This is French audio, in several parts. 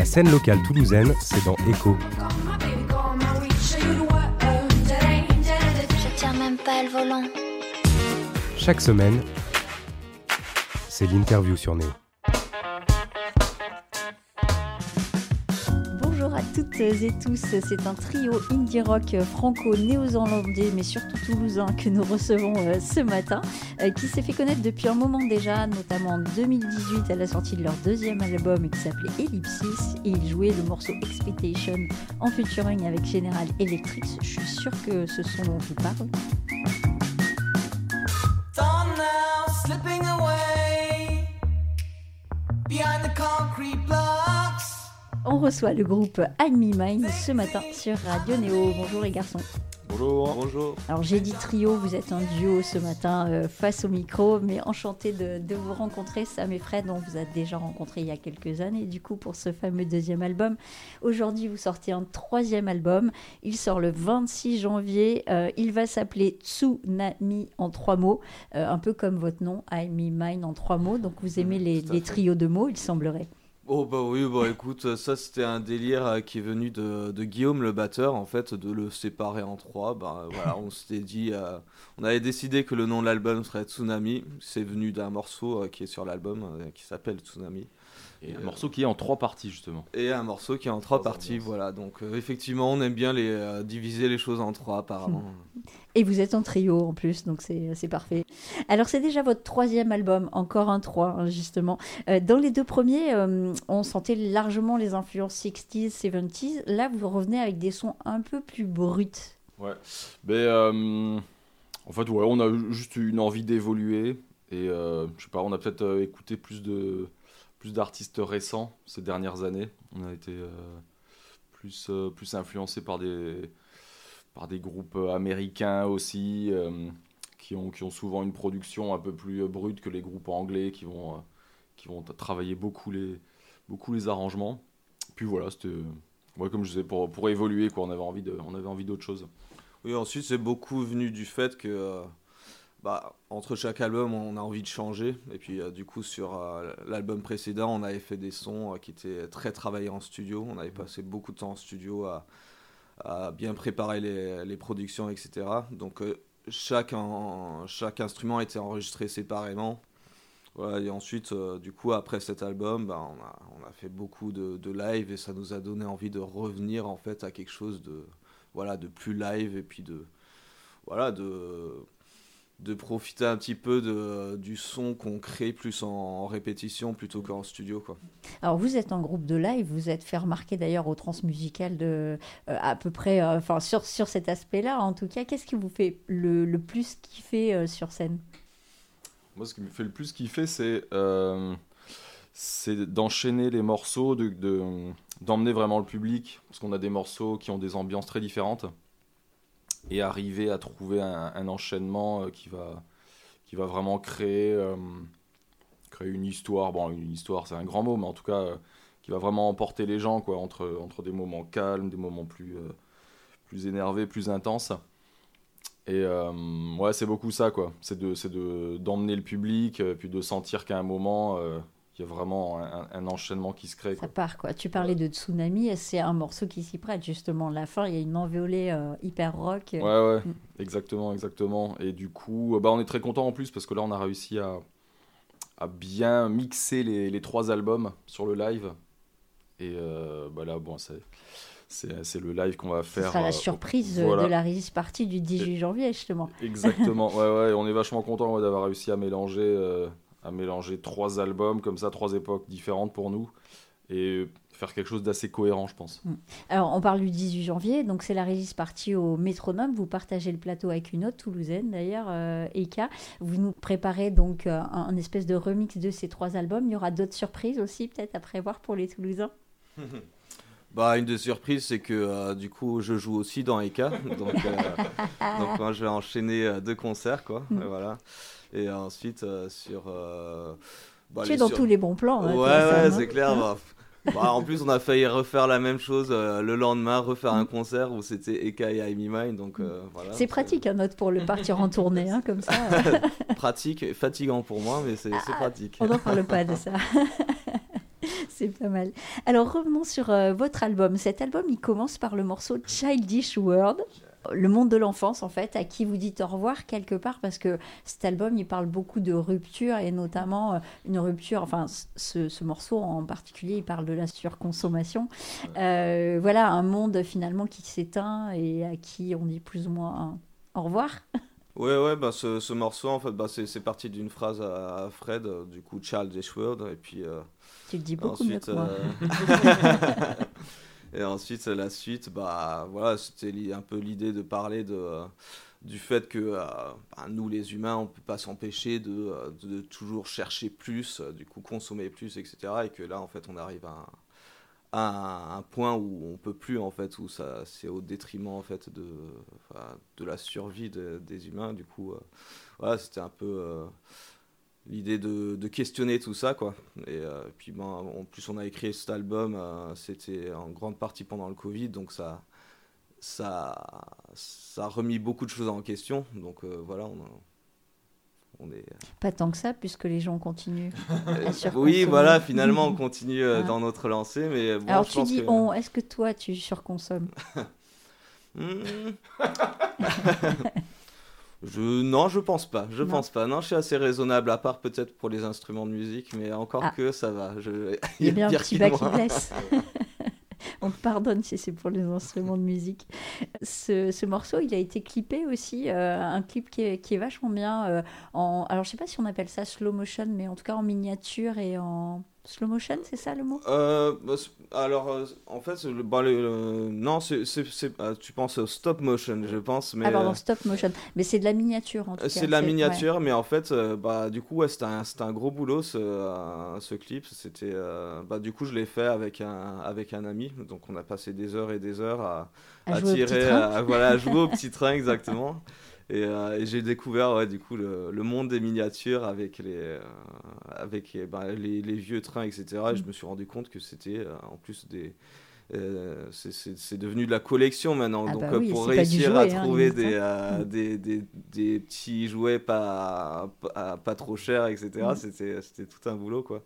La scène locale toulousaine, c'est dans Echo. Je tiens même pas le volant. Chaque semaine, c'est l'interview sur Néo. Et tous, c'est un trio indie rock franco-néo-zélandais, mais surtout toulousain, que nous recevons euh, ce matin, euh, qui s'est fait connaître depuis un moment déjà, notamment en 2018 à la sortie de leur deuxième album qui s'appelait Ellipsis, et ils jouaient le morceau Expectation en featuring avec General Electric. Je suis sûre que ce son dont vous parle. Now, slipping away behind the concrete. On reçoit le groupe I'm Me Mine ce matin sur Radio Néo. Bonjour les garçons. Bonjour. Bonjour. Alors j'ai dit trio, vous êtes un duo ce matin euh, face au micro, mais enchanté de, de vous rencontrer, Sam et Fred, on vous a déjà rencontré il y a quelques années, du coup pour ce fameux deuxième album. Aujourd'hui vous sortez un troisième album, il sort le 26 janvier, Euh, il va s'appeler Tsunami en trois mots, euh, un peu comme votre nom, I Me Mine en trois mots, donc vous aimez les, à les trios de mots, il semblerait. Oh bah oui, bah écoute, ça c'était un délire euh, qui est venu de, de Guillaume le batteur en fait, de le séparer en trois. Bah voilà, on s'était dit, euh, on avait décidé que le nom de l'album serait Tsunami. C'est venu d'un morceau euh, qui est sur l'album qui s'appelle Tsunami. Et un Euh, morceau qui est en trois parties justement. Et un morceau qui est en trois Trois parties, voilà. Donc euh, effectivement, on aime bien les euh, diviser les choses en trois apparemment. Et vous êtes en trio en plus, donc c'est c'est parfait. Alors c'est déjà votre troisième album, encore un 3 hein, justement. Euh, dans les deux premiers, euh, on sentait largement les influences 60s, 70s. Là, vous revenez avec des sons un peu plus bruts. Ouais. Mais euh, en fait, ouais, on a eu juste une envie d'évoluer et euh, je sais pas, on a peut-être euh, écouté plus de plus d'artistes récents ces dernières années. On a été euh, plus euh, plus influencé par des par des groupes américains aussi euh, qui ont qui ont souvent une production un peu plus brute que les groupes anglais qui vont qui vont travailler beaucoup les beaucoup les arrangements. Puis voilà, c'était ouais, comme je disais pour pour évoluer quoi, on avait envie on avait envie d'autre chose. Oui, ensuite, c'est beaucoup venu du fait que, bah, entre chaque album, on a envie de changer. Et puis, euh, du coup, sur euh, l'album précédent, on avait fait des sons euh, qui étaient très travaillés en studio. On avait passé beaucoup de temps en studio à, à bien préparer les, les productions, etc. Donc, chaque, en- chaque instrument été enregistré séparément. Voilà, et ensuite, du coup, après cet album, bah, on, a, on a fait beaucoup de, de live et ça nous a donné envie de revenir en fait à quelque chose de, voilà, de plus live et puis de, voilà, de, de profiter un petit peu de, du son qu'on crée plus en, en répétition plutôt qu'en studio. Quoi. Alors vous êtes un groupe de live, vous êtes fait remarquer d'ailleurs au transmusical de euh, à peu près, euh, enfin sur, sur cet aspect-là en tout cas. Qu'est-ce qui vous fait le, le plus kiffer euh, sur scène? Moi, ce qui me fait le plus kiffer, c'est euh, c'est d'enchaîner les morceaux, de, de- d'emmener vraiment le public, parce qu'on a des morceaux qui ont des ambiances très différentes, et arriver à trouver un, un enchaînement euh, qui va, qui va vraiment créer, euh, créer une histoire. Bon, une histoire, c'est un grand mot, mais en tout cas, euh, qui va vraiment emporter les gens, quoi, entre, entre des moments calmes, des moments plus, plus énervés, plus intenses. Et ouais, c'est beaucoup ça, quoi. C'est de, c'est de, d'emmener le public, puis de sentir qu'à un moment, y a vraiment un, un enchaînement qui se crée. Ça Quoi. part quoi. Tu parlais de Tsunami, c'est un morceau qui s'y prête justement. La fin, il y a une envolée euh, hyper rock. Ouais, ouais, Mm. exactement, exactement. Et du coup, euh, bah, on est très content en plus parce que là, on a réussi à, à bien mixer les, les trois albums sur le live. Et euh, bah là, bon, c'est, le live qu'on va Ce faire. sera la euh, surprise voilà. de la release party du 18 janvier justement. Exactement, ouais, ouais, on est vachement content ouais, d'avoir réussi à mélanger, euh, à mélanger trois albums comme ça, trois époques différentes pour nous, et faire quelque chose d'assez cohérent, je pense. Alors on parle du 18 janvier, donc c'est la release party au Métronome. Vous partagez le plateau avec une autre toulousaine d'ailleurs, euh, Eka. Vous nous préparez donc euh, un, espèce de remix de ces trois albums. Il y aura d'autres surprises aussi peut-être à prévoir pour les Toulousains. Bah, une des surprises, c'est que euh, du coup, je joue aussi dans Eka. Donc, euh, donc moi, je vais enchaîner deux concerts. Quoi, Mm. voilà. Et ensuite, euh, sur. euh, bah, tu es dans sur- tous les bons plans. hein, Ouais, ouais, hein. c'est clair. bah, bah, en plus, on a failli refaire la même chose euh, le lendemain, refaire un concert où c'était Eka et I'm Mine. Donc, euh, voilà, C'est pratique un note pour le partir en tournée, hein, comme ça. pratique fatigant pour moi, mais c'est c'est pratique. On n'en parle pas de ça. C'est pas mal. Alors revenons sur euh, votre album. Cet album, il commence par le morceau Childish World. Le monde de l'enfance, en fait, à qui vous dites au revoir quelque part, parce que cet album, il parle beaucoup de rupture et notamment euh, une rupture, enfin, ce, ce morceau en particulier, il parle de la surconsommation. Euh, voilà, un monde finalement qui s'éteint et à qui on dit plus ou moins au revoir. Ouais, ouais, bah, ce, ce morceau, en fait, bah, c'est parti d'une phrase à, à Fred, euh, du coup, Childish World, et puis euh, Tu le dis beaucoup mieux ensuite, que moi. et ensuite, la suite, bah, voilà, c'était un peu l'idée de parler de, euh, du fait que euh, bah, nous, les humains, on peut pas s'empêcher de, euh, de toujours chercher plus, du coup, consommer plus, etc., et que là, en fait, on arrive à un, point où on peut plus, en fait, où ça, c'est au détriment, en fait, de, de la survie de- des humains, du coup, voilà, c'était un peu... l'idée de, de questionner tout ça quoi. Et euh, puis ben, en plus on a écrit cet album euh, c'était en grande partie pendant le Covid donc ça ça ça a remis beaucoup de choses en question. Donc euh, voilà on, on est Pas tant que ça, puisque les gens continuent à oui voilà finalement on continue dans notre lancée mais bon, Alors je tu pense dis que... on, est-ce que toi tu surconsommes? Hmm. Je, non, je pense pas. Je Non. pense pas. Non, je suis assez raisonnable, à part peut-être pour les instruments de musique, mais encore Ah. que ça va. Je... Il y a bien un petit bas qui blesse. On pardonne si c'est pour les instruments de musique. Ce, ce morceau, il a été clippé aussi, euh, un clip qui est, qui est vachement bien. euh, en, alors, je sais pas si on appelle ça slow motion, mais en tout cas en miniature et en slow motion, c'est ça le mot? Euh, bah, alors, euh, en fait, le, bah, le- le- non, c'est, ah, tu penses au stop motion, je pense, mais Ah, pardon, euh, stop motion. Mais c'est de la miniature en tout cas. c'est de la ouais. miniature, mais en fait, euh, bah, du coup, ouais, c'était un, gros boulot ce, euh, ce clip. C'était, euh, bah, du coup, je l'ai fait avec un, avec un ami, donc on a passé des heures et des heures à, À à jouer au petit tirer, à, voilà, à jouer au petit train exactement. Et, euh, et j'ai découvert ouais, du coup le, le monde des miniatures avec les, euh, avec ben, les, les vieux trains, etc. Et je me suis rendu compte que c'était euh, en plus des. euh, c'est- devenu de la collection maintenant. Ah Donc bah oui, pour réussir à hein, trouver des, hein. euh, Mm. des, des, des petits jouets pas, pas, pas trop chers, etc., Mm. c'était c'était tout un boulot. quoi.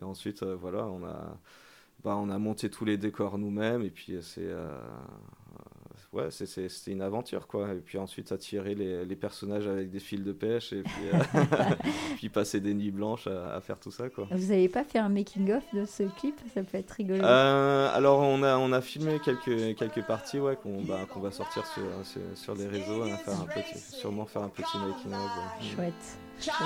Et ensuite, euh, voilà, on a, bah, on a monté tous les décors nous-mêmes. Et puis, c'est. Ouais, c'est- c'est- c'était une aventure, quoi. Et puis ensuite, attirer les, les personnages avec des fils de pêche et puis, euh, puis passer des nuits blanches à, à faire tout ça, quoi. Vous n'avez pas fait un making-of de ce clip? Ça peut être rigolo. Euh, alors, on a, on a filmé quelques, quelques parties, ouais, qu'on bah, qu'on va sortir sur, sur, sur les réseaux, hein, faire un petit, sûrement faire un petit making-of. ouais. Chouette. chouette.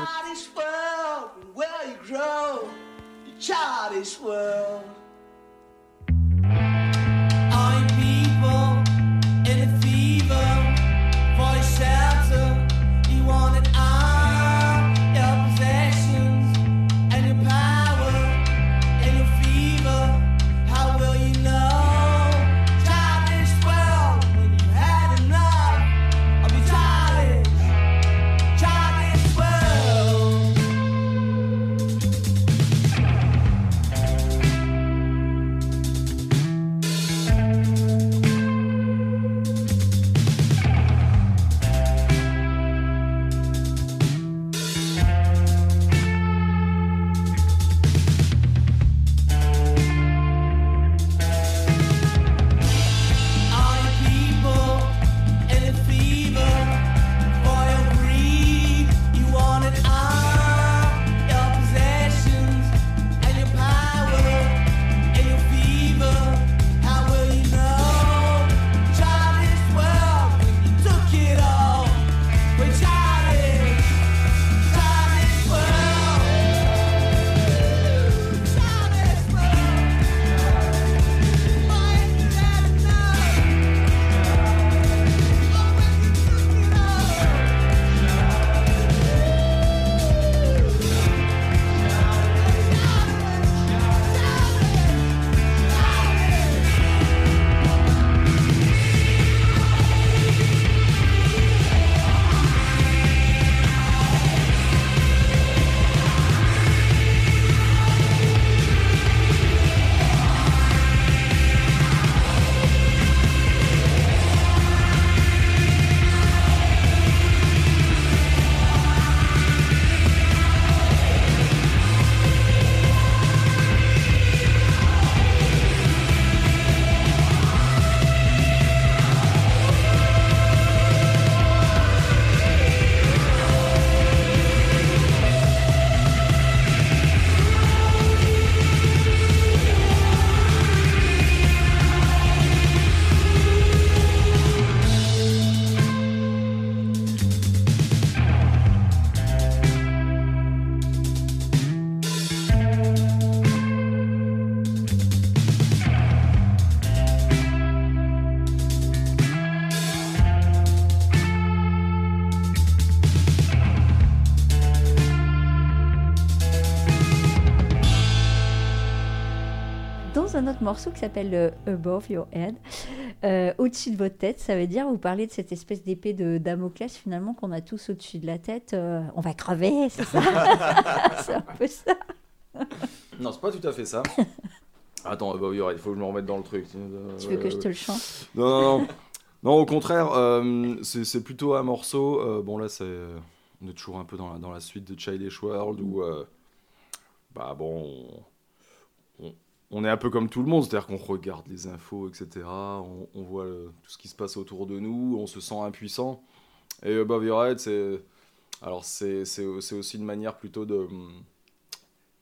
Morceau qui s'appelle euh, Above Your Head, euh, au-dessus de votre tête, ça veut dire, vous parlez de cette espèce d'épée de Damoclès finalement qu'on a tous au-dessus de la tête. euh, on va crever, c'est ça C'est un peu ça. Non, c'est pas tout à fait ça. Attends, bah, oui, il faut que je me remette dans le truc. Tu veux que je te le chante? Non, non, non. Non, au contraire, euh, c'est plutôt un morceau. euh, bon, là, c'est, on est toujours un peu dans la, dans la suite de Childish World où, bah bon, on, est un peu comme tout le monde, c'est-à-dire qu'on regarde les infos, etc. On, on voit euh, tout ce qui se passe autour de nous, on se sent impuissant. Et Above Your Head, c'est. Alors, c'est aussi une manière plutôt de. hum,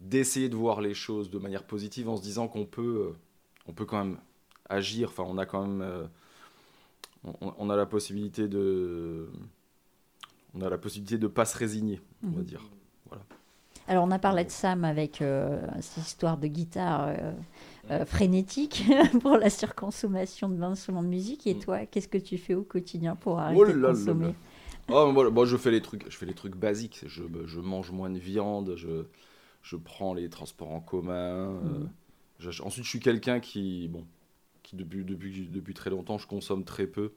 d'essayer de voir les choses de manière positive en se disant qu'on peut, euh, on peut quand même agir. Enfin, on a quand même, euh, on, on a la possibilité de, on a la possibilité de pas se résigner, on va Mhm. dire. Alors, on a parlé de Sam avec euh, cette histoire de guitare euh, euh, frénétique pour la surconsommation de d'instruments de musique. Et Mm. toi, qu'est-ce que tu fais au quotidien pour arrêter Oh là de là là consommer là. Voilà, moi, je fais les trucs, je fais les trucs basiques. Je, je mange moins de viande, je, je prends les transports en commun. j'ach- ensuite, je suis quelqu'un qui, bon, qui depuis, depuis, depuis très longtemps, je consomme très peu.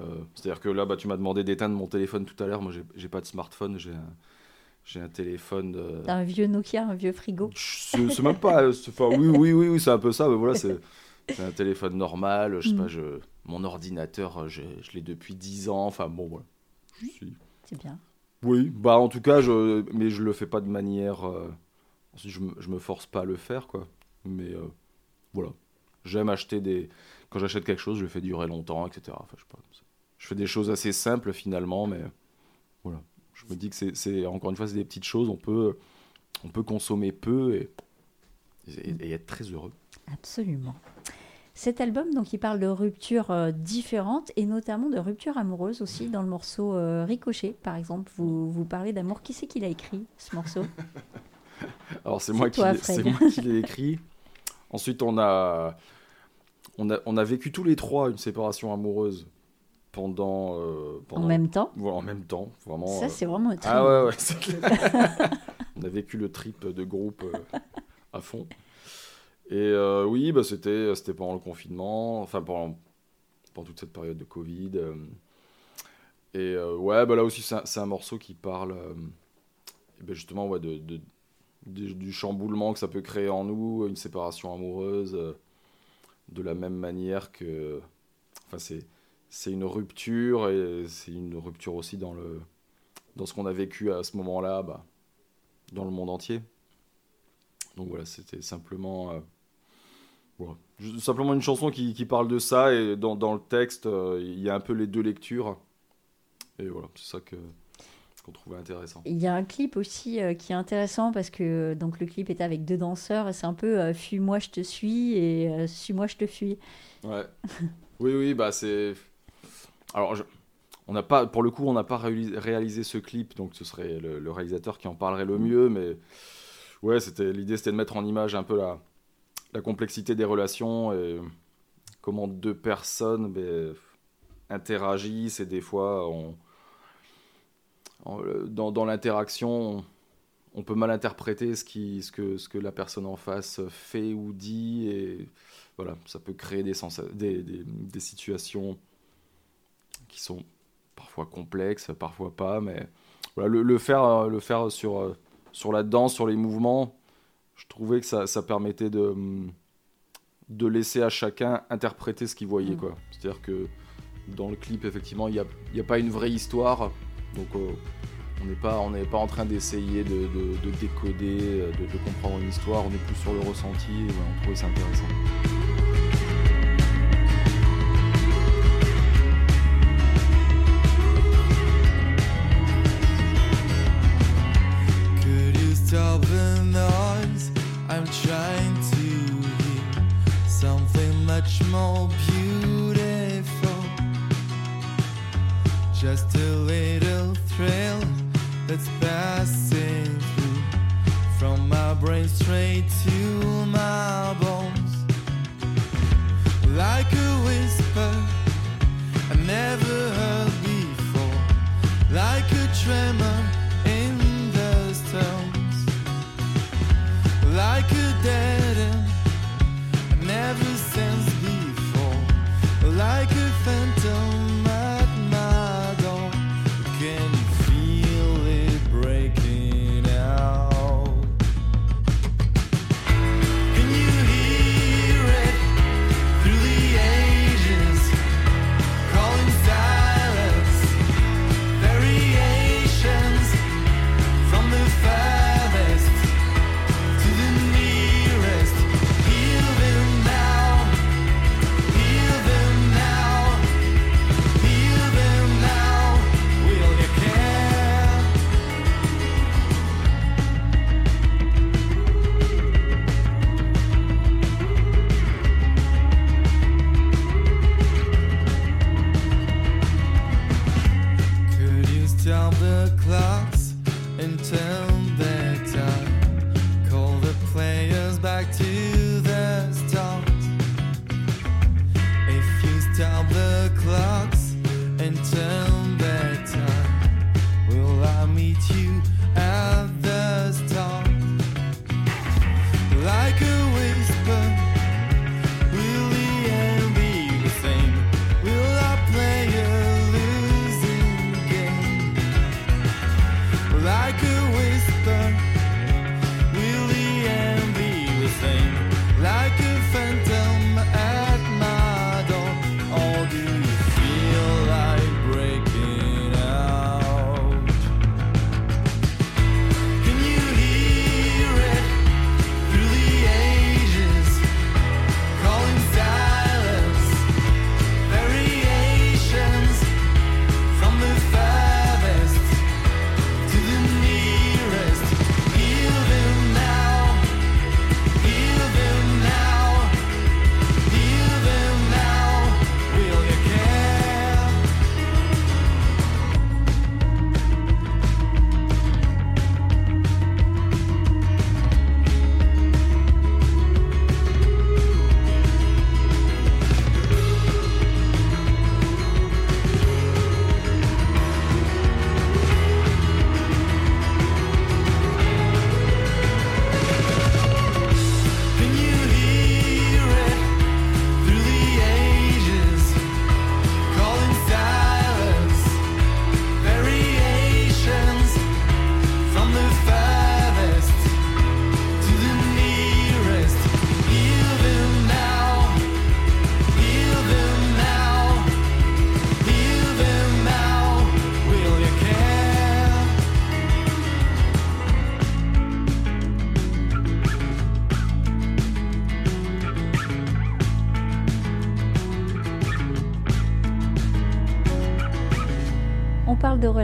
Euh, C'est-à-dire que là, bah, tu m'as demandé d'éteindre mon téléphone tout à l'heure. Moi, j'ai- j'ai pas de smartphone, j'ai un, j'ai un téléphone. T'as un vieux Nokia, un vieux frigo c'est même pas. Enfin, oui, oui, oui, oui, c'est un peu ça. Mais voilà, c'est un téléphone normal. Je sais Mm. pas, je, mon ordinateur, je, je l'ai depuis 10 ans. Enfin, bon, voilà. Suis. C'est bien. Oui, bah en tout cas, je, mais je le fais pas de manière. euh, je, je me force pas à le faire, quoi. Mais euh, voilà. J'aime acheter des. Quand j'achète quelque chose, je le fais durer longtemps, etc. Enfin, je, sais pas, je fais des choses assez simples finalement, mais voilà. Je me dis que c'est- encore une fois, c'est des petites choses. On peut, on peut consommer peu et, et, et être très heureux. Absolument. Cet album, donc, il parle de ruptures euh, différentes et notamment de ruptures amoureuses aussi. Dans le morceau euh, Ricochet, par exemple, vous, vous parlez d'amour. Qui c'est qui l'a écrit, ce morceau? Alors c'est moi, qui toi, moi qui l'ai écrit. Ensuite, on a, on a, on a vécu tous les trois une séparation amoureuse pendant, euh, pendant En même temps voilà, en même temps, vraiment. Ça, euh, c'est vraiment un Ah ouais, ouais, c'est clair. on a vécu le trip de groupe euh, à fond. Et oui, bah, c'était, c'était pendant le confinement, enfin pendant, pendant toute cette période de Covid. et ouais, bah, là aussi, c'est un, morceau qui parle ben, justement ouais, de, de- du- du chamboulement que ça peut créer en nous, une séparation amoureuse, de la même manière que. Enfin, c'est, c'est une rupture et c'est une rupture aussi dans, le, dans ce qu'on a vécu à ce moment-là, bah, dans le monde entier. Donc voilà, c'était simplement. euh, voilà. Simplement une chanson qui, qui parle de ça et dans, dans le texte, euh, il y a un peu les deux lectures. Et voilà, c'est ça que qu'on trouvait intéressant. Il y a un clip aussi euh, qui est intéressant parce que donc le clip était avec deux danseurs et c'est un peu euh, fuis-moi je te suis et euh, suis-moi je te fuis. Ouais. oui, oui, bah c'est. Alors, je- on n'a pas, pour le coup, on n'a pas réalisé, ce clip, donc ce serait le, le réalisateur qui en parlerait le mieux, mais ouais, c'était l'idée, c'était de mettre en image un peu la, la complexité des relations et comment deux personnes ben, interagissent et des fois, on, dans, dans l'interaction, on, peut mal interpréter ce, qui, ce, que, ce que la personne en face fait ou dit et voilà, ça peut créer des, sensa- des, des, des situations qui sont parfois complexes, parfois pas, mais voilà, le, le faire, euh, le faire sur, euh, sur la danse, sur les mouvements, je trouvais que ça, ça permettait de, hum, de laisser à chacun interpréter ce qu'il voyait. Mm. quoi. C'est-à-dire que dans le clip, effectivement, il n'y a, y a pas une vraie histoire, donc euh, on n'est pas, on pas en train d'essayer de, de- de décoder, de, de comprendre une histoire, on est plus sur le ressenti, et on trouvait ça intéressant.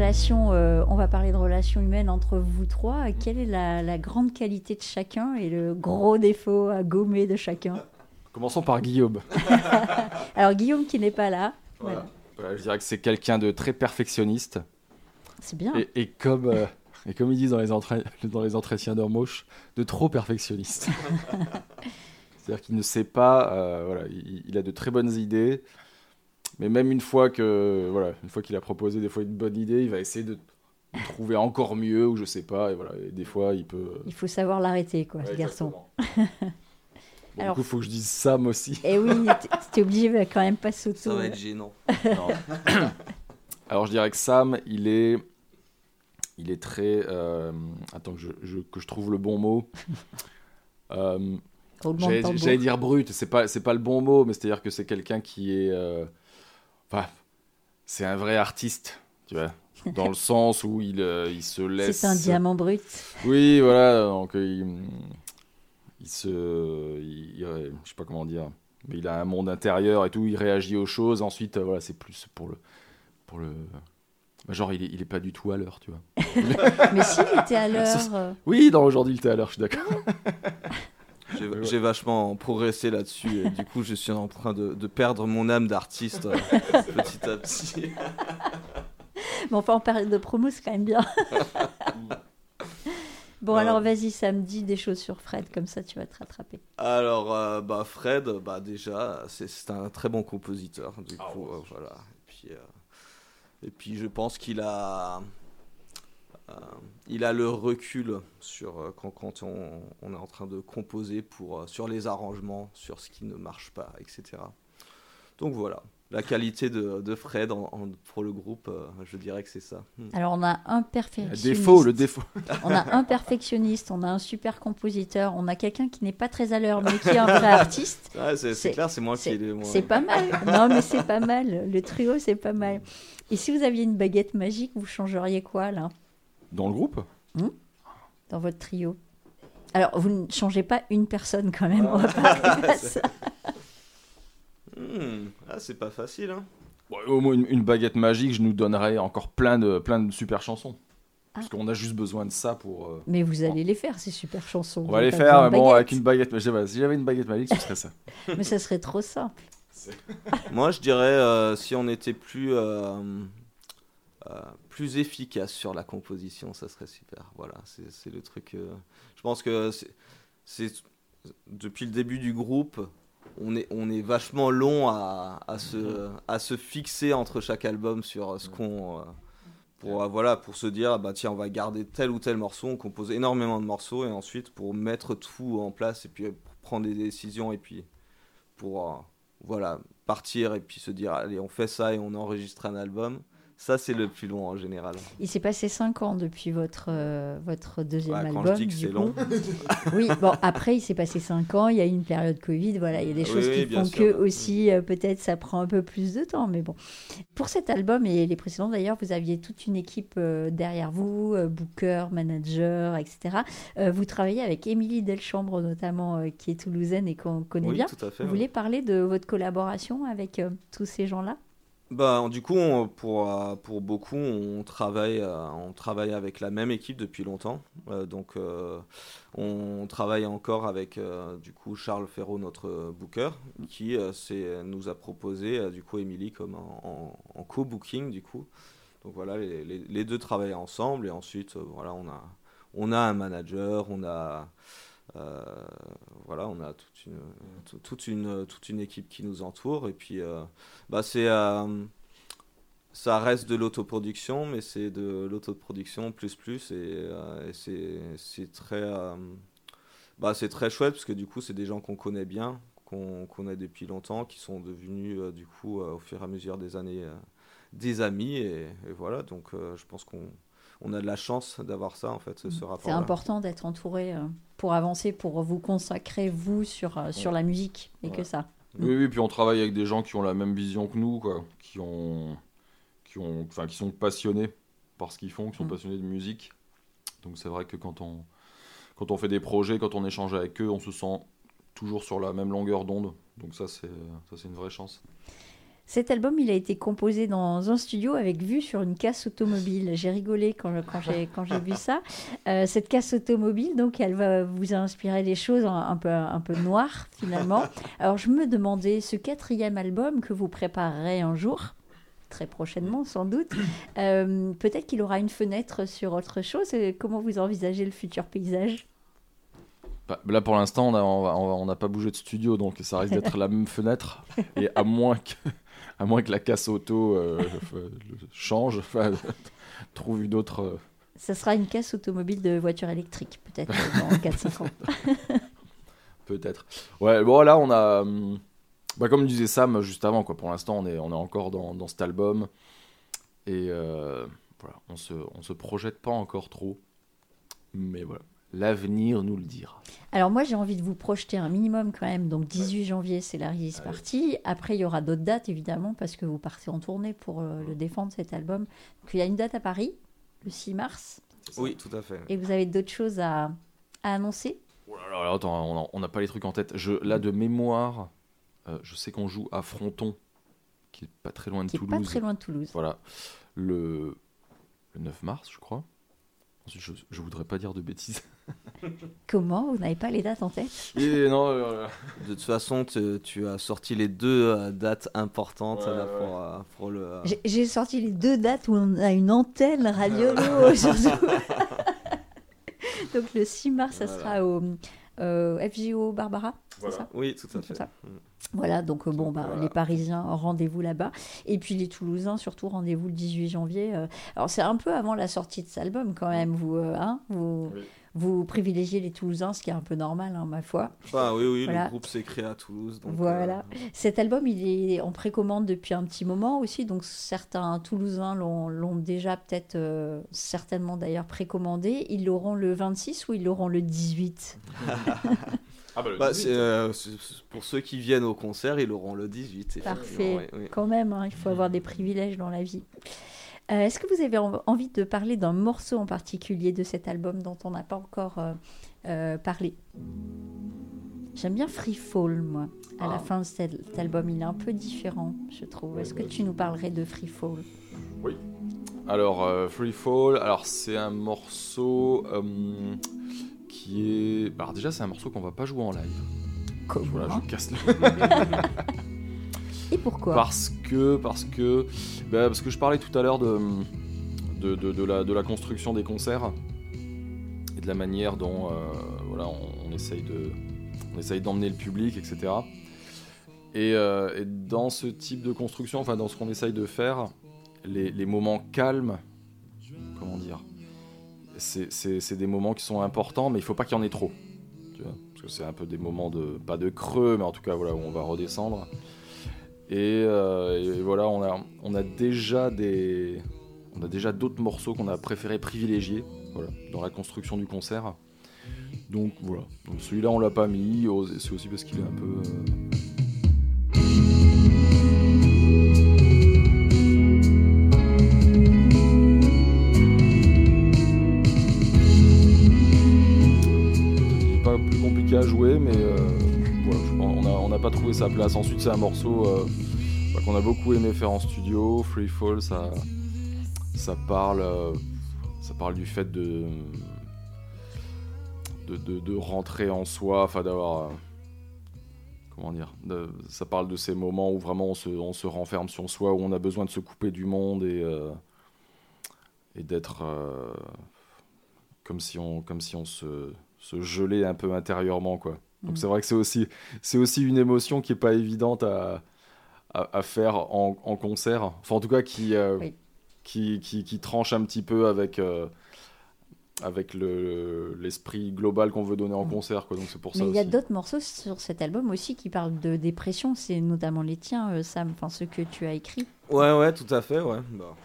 Relations, euh, on va parler de relations humaines entre vous trois. Quelle est la, la grande qualité de chacun et le gros défaut à gommer de chacun? Commençons par Guillaume. Alors Guillaume qui n'est pas là. Voilà. Voilà, je dirais que c'est quelqu'un de très perfectionniste. C'est bien. Et, et comme, euh, et comme ils disent dans les, entra- dans les entretiens d'embauche, de trop perfectionniste. C'est-à-dire qu'il ne sait pas, euh, voilà, il, il a de très bonnes idées, mais même une fois que, voilà, une fois qu'il a proposé des fois une bonne idée, il va essayer de trouver encore mieux ou je sais pas, et voilà, et des fois il peut. Il faut savoir l'arrêter, quoi, ce Ouais, garçon. exactement. Bon, Alors- du coup, il faut que je dise Sam aussi. Et oui, t'es obligé de quand même pas s'auto. Ça va être gênant. Non. Alors je dirais que Sam, il est, il est très, euh, attends que je, je- que je trouve le bon mot. Euh, J'allais dire brut, c'est pas, c'est pas le bon mot, mais c'est-à-dire que c'est quelqu'un qui est. euh, Enfin, c'est un vrai artiste, tu vois. Dans le sens où il, euh, il se laisse. C'est un diamant brut. Oui, voilà, donc euh, il, il se. il- je sais pas comment dire. Mais il a un monde intérieur et tout, il réagit aux choses. Ensuite, euh, voilà, c'est plus pour le. Pour le bah, genre, il est, il est pas du tout à l'heure, tu vois. Mais si, il était à l'heure. euh, Oui, non, aujourd'hui, il était à l'heure, je suis d'accord. J'ai Ouais, vachement progressé là-dessus et du coup je suis en train de, de perdre mon âme d'artiste euh, petit à petit. Mais enfin, en période de promo, c'est quand même bien. bon, alors vas-y, samedi, des choses sur Fred, comme ça tu vas te rattraper. Alors euh, bah Fred, bah déjà c'est un très bon compositeur du Ah coup ouais, euh, voilà. Et puis, euh, et puis je pense qu'il a il a le recul sur euh, quand, quand on, on est en train de composer pour euh, sur les arrangements, sur ce qui ne marche pas, etc. Donc voilà, la qualité de, de Fred en- en- pour le groupe, euh, je dirais que c'est ça. Hmm. Alors, on a un perfectionniste. Défaut, le défaut. On a un perfectionniste, on a un super compositeur, on a quelqu'un qui n'est pas très à l'heure, mais qui est un vrai artiste. Ouais, c'est c'est C'est- clair, c'est moi qui c'est pas mal. Non, mais c'est pas mal. Le trio, c'est pas mal. Et si vous aviez une baguette magique, vous changeriez quoi, là, Dans le groupe dans votre trio Alors, vous ne changez pas une personne, quand même. on va pas arriver à ça. Hmm, Ah, c'est pas facile, hein. Bon, au moins une, une baguette magique, je nous donnerais encore plein de, plein de super chansons. Ah. Parce qu'on a juste besoin de ça pour. euh, Mais vous allez les faire, ces super chansons. On Vous va les faire, mais bon, baguette. avec une baguette magique. voilà, Si j'avais une baguette magique, ce serait ça. Mais ça serait trop simple. Moi, je dirais euh, si on était plus, euh, euh, plus efficace sur la composition, ça serait super. Voilà, c'est le truc. euh, je pense que c'est- depuis le début du groupe, on est, on est vachement long à, à, se, à se fixer entre chaque album sur ce qu'on. euh, pour, euh, voilà, pour se dire, ah bah tiens, on va garder tel ou tel morceau, on compose énormément de morceaux, et ensuite pour mettre tout en place, et puis euh, pour prendre des décisions, et puis pour euh, voilà, partir et puis se dire allez on fait ça et on enregistre un album ça c'est le plus long en général Il s'est passé 5 ans depuis votre, euh, votre deuxième Ouais, quand album. je dis que c'est long Oui, bon, après, il s'est passé 5 ans, il y a eu une période Covid, voilà, il y a des choses oui, qui font sûr. que aussi, euh, peut-être, ça prend un peu plus de temps, mais bon. Pour cet album et les précédents, d'ailleurs, vous aviez toute une équipe euh, derrière vous, booker, manager, etc. Vous travaillez avec Émilie Delchambre, notamment, qui est toulousaine et qu'on connaît oui bien. tout à fait Vous ouais. voulez parler de votre collaboration avec tous ces gens-là? Bah du coup pour euh, pour beaucoup on travaille euh, on travaille avec la même équipe depuis longtemps. Euh, donc on travaille encore avec du coup Charles Ferraud notre booker qui nous a proposé du coup Émilie comme en, co-booking du coup. Donc voilà les, les- deux travaillent ensemble. Et ensuite voilà on a on a un manager on a voilà, on a toute une, tout- toute, une, toute une équipe qui nous entoure. Et puis, euh, bah, c'est, euh, ça reste de l'autoproduction, mais c'est de l'autoproduction plus plus. Et, euh, c'est, très, euh, bah, très chouette parce que du coup, c'est des gens qu'on connaît bien, qu'on connaît depuis longtemps, qui sont devenus euh, du coup, euh, au fur et à mesure des années, euh, des amis. Et, voilà, donc euh, je pense qu'on on a de la chance d'avoir ça, en fait, ce, ce rapport C'est important d'être entouré euh, pour avancer, pour vous consacrer, vous, sur, euh, sur la musique, et que ça. Oui, oui, puis on travaille avec des gens qui ont la même vision que nous, quoi. Qui, ont, qui, ont, enfin, qui sont passionnés par ce qu'ils font, qui sont Mm. passionnés de musique. Donc c'est vrai que quand on, quand on fait des projets, quand on échange avec eux, on se sent toujours sur la même longueur d'onde. Donc ça, c'est ça, c'est une vraie chance. Cet album, il a été composé dans un studio avec vue sur une casse automobile. J'ai rigolé quand, j'ai vu ça. Euh, cette casse automobile, donc, elle va vous inspirer des choses un, peu noires finalement. Alors, je me demandais ce quatrième album que vous préparerez un jour. Très prochainement, sans doute. Euh, Peut-être qu'il aura une fenêtre sur autre chose. Euh, Comment vous envisagez le futur paysage? Bah, là pour l'instant, on n'a pas bougé de studio, donc ça risque d'être la même fenêtre. Et à moins que, à moins que la casse auto euh, change, trouve une autre. euh, Ça sera une casse automobile de voiture électrique, peut-être dans 4-5 ans. Peut-être. Ouais, bon là on a, hum, bah, comme disait Sam juste avant, quoi. Pour l'instant, on est, on est encore dans, dans cet album et euh, voilà, on se, on se projette pas encore trop, mais voilà, l'avenir nous le dira. Alors moi j'ai envie de vous projeter un minimum quand même. Donc 18 janvier c'est la release party. Après il y aura d'autres dates évidemment parce que vous partez en tournée pour euh, le défendre cet album. Donc il y a une date à Paris le 6 mars Oui, tout à fait. et vous avez d'autres choses à, à annoncer? Oh là là, attends, on n'a pas les trucs en tête. Je, là de mémoire, euh, je sais qu'on joue à Fronton, qui est pas très loin de Qui est Toulouse. pas très loin de Toulouse. Voilà, le, le 9 mars, je crois. Je, je voudrais pas dire de bêtises. Comment Vous n'avez pas les dates en tête Et non, euh, De toute façon, tu, tu as sorti les deux euh, dates importantes Ouais, là, ouais. pour, euh, pour le. euh, J'ai- sorti les deux dates où on a une antenne radio surtout. Donc le 6 mars ça Voilà. sera au euh, FJO Barbara. c'est Voilà. ça? Oui, tout à fait. ça. Voilà, donc euh, bon, bah, Voilà. les Parisiens, rendez-vous là-bas. Et puis les Toulousains, surtout, rendez-vous le 18 janvier. euh. Alors c'est un peu avant la sortie de cet album quand même. Vous, euh, hein, vous, Oui. Vous privilégiez les Toulousains, ce qui est un peu normal, hein, ma foi. Enfin, oui, oui, Voilà. le groupe s'est créé à Toulouse. Donc, Voilà. euh, Cet album, il est en précommande depuis un petit moment aussi. Donc certains Toulousains l'ont déjà peut-être, euh, certainement d'ailleurs précommandé. Ils l'auront le 26 ou ils l'auront le 18 Ah bah, le bah, 18, c'est, euh, pour ceux qui viennent au concert, ils auront le 18. effectivement, Parfait. oui, oui. Quand même, hein, il faut avoir des privilèges dans la vie. Euh, Est-ce que vous avez en- envie de parler d'un morceau en particulier de cet album dont on n'a pas encore euh, euh, parlé? J'aime bien Free Fall, moi. À la Ah. fin de cet, album, il est un peu différent, je trouve. Est-ce que tu nous parlerais de Free Fall? Alors, euh, Free Fall, alors c'est un morceau qui est. bah, Alors, déjà, c'est un morceau qu'on va pas jouer en live. Comment? Voilà, je casse le. Et pourquoi Parce que, parce que, bah, parce que je parlais tout à l'heure de, de, la, construction des concerts et de la manière dont euh, voilà, on, essaye de, on essaye d'emmener le public, etc. Et, euh, et dans ce type de construction, enfin dans ce qu'on essaye de faire, les, moments calmes, comment dire, c'est des moments qui sont importants, mais il faut pas qu'il y en ait trop. Tu vois Parce que c'est un peu des moments de, pas de creux, mais en tout cas voilà, où on va redescendre. Et, euh, et voilà, on a, on a déjà des, on a déjà d'autres morceaux qu'on a préféré privilégier, dans la construction du concert. Donc voilà, donc celui-là on l'a pas mis, c'est aussi parce qu'il est un peu. euh, Il est pas plus compliqué à jouer, mais euh, pas trouvé sa place. Ensuite, c'est un morceau euh, bah, qu'on a beaucoup aimé faire en studio. Free Fall, ça, ça parle, euh, ça parle du fait de, de, rentrer en soi, enfin d'avoir, euh, comment dire, ça parle de ces moments où vraiment on se, on se renferme sur soi, où on a besoin de se couper du monde et, et d'être comme si on, comme si on se, se gelait un peu intérieurement, quoi. Donc Mm. c'est vrai que c'est aussi, c'est aussi une émotion qui est pas évidente à, à, à faire en, en concert. Enfin, en tout cas, qui, euh, Oui. qui, qui, qui tranche un petit peu avec, euh, avec le, l'esprit global qu'on veut donner en Mm. concert, quoi. Donc c'est pour ça Mais il y a d'autres morceaux sur cet album aussi qui parlent de dépression. C'est notamment les tiens, euh, Sam, enfin ceux que tu as écrits. Ouais, ouais, tout à fait, ouais. Bah,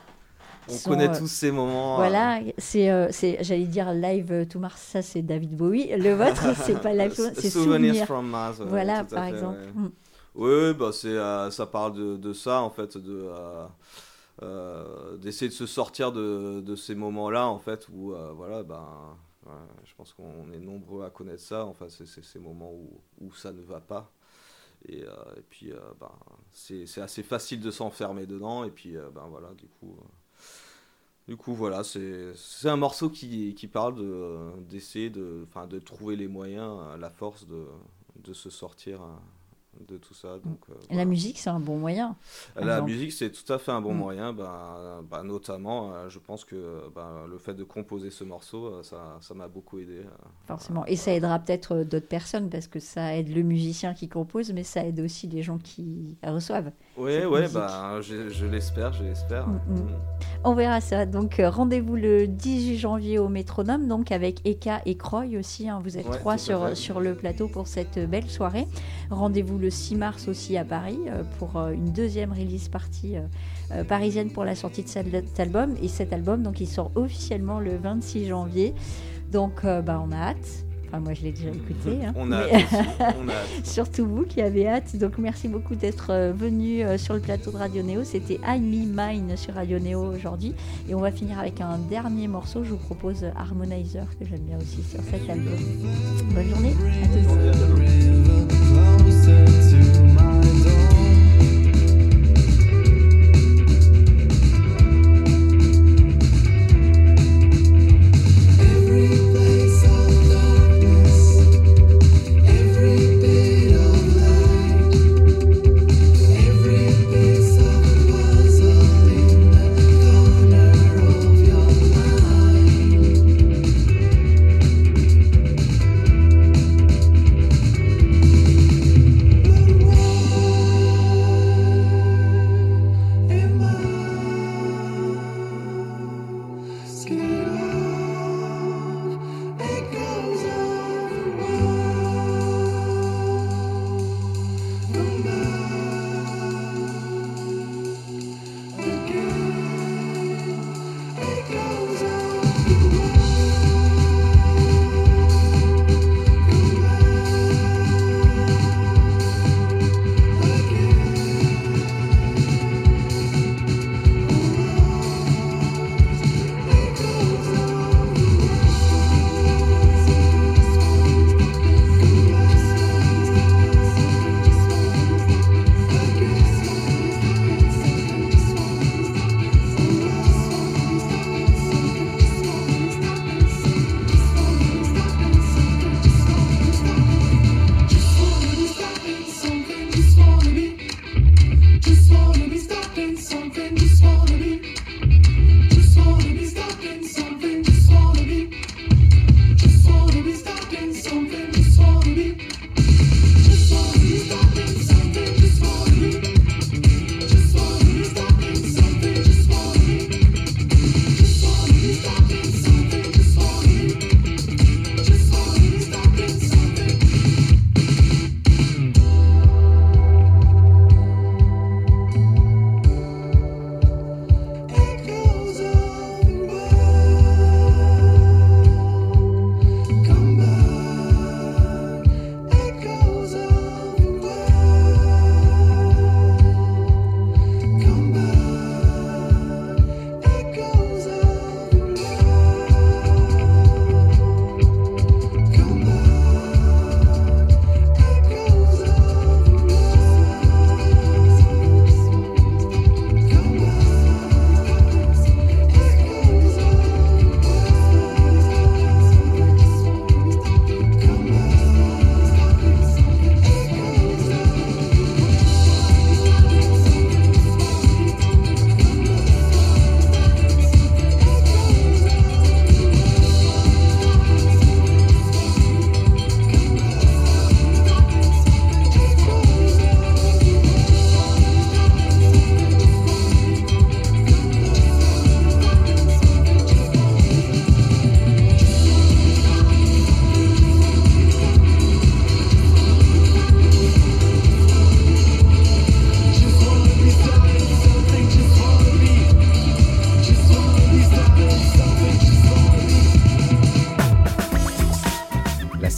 on Sont, connaît euh, tous ces moments. euh, Voilà, c'est, euh, c'est, j'allais dire Live to Mars, ça c'est David Bowie. Le vôtre, c'est pas Live to Mars, c'est Souvenirs Souvenir. from Mars. Voilà, par fait, exemple. Mm. Oui, bah c'est, euh, ça parle de, de ça, en fait, de, euh, euh, d'essayer de se sortir de, de ces moments-là, en fait, où, voilà, ben, ouais, je pense qu'on est nombreux à connaître ça, enfin, c'est, ces moments où, où ça ne va pas. Et, et puis, ben, c'est c'est assez facile de s'enfermer dedans. Et puis, ben voilà, du coup. Du coup, voilà, c'est un morceau qui, qui parle de- d'essayer de, de trouver les moyens, euh, la force de, de se sortir euh, de tout ça. Donc, euh, La musique, c'est un bon moyen. La exemple. musique, c'est tout à fait un bon Mm. moyen. Ben, ben, notamment, euh, je pense que ben, le fait de composer ce morceau, euh, ça ça m'a beaucoup aidé. euh. Forcément. Et ça aidera peut-être d'autres personnes parce que ça aide le musicien qui compose, mais ça aide aussi les gens qui reçoivent. Oui, ouais, ben, je, je l'espère, je l'espère. Mm, mm. Mm. On verra ça. Donc rendez-vous le 18 janvier au Métronome, donc avec Eka et Croy aussi. hein. Vous êtes Ouais, trois sur, sur le plateau pour cette belle soirée. Rendez-vous le 6 mars aussi à Paris euh, pour euh, une deuxième release partie euh, parisienne pour la sortie de cet album. Et cet album, donc, il sort officiellement le 26 janvier. Donc, bah, on a hâte. Enfin, moi, je l'ai déjà écouté. hein. On a Mais- hâte aussi, on a hâte. Surtout vous qui avez hâte. Donc merci beaucoup d'être venu sur le plateau de Radio Néo. C'était I Me Mine sur Radio Néo aujourd'hui. Et on va finir avec un dernier morceau. Je vous propose Harmonizer que j'aime bien aussi sur cet album. Bonne journée à tous. La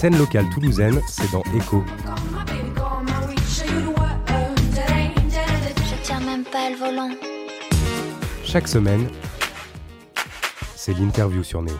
scène locale toulousaine, c'est dans Echo. Je tiens même pas le volant. Chaque semaine, c'est l'interview sur Néo.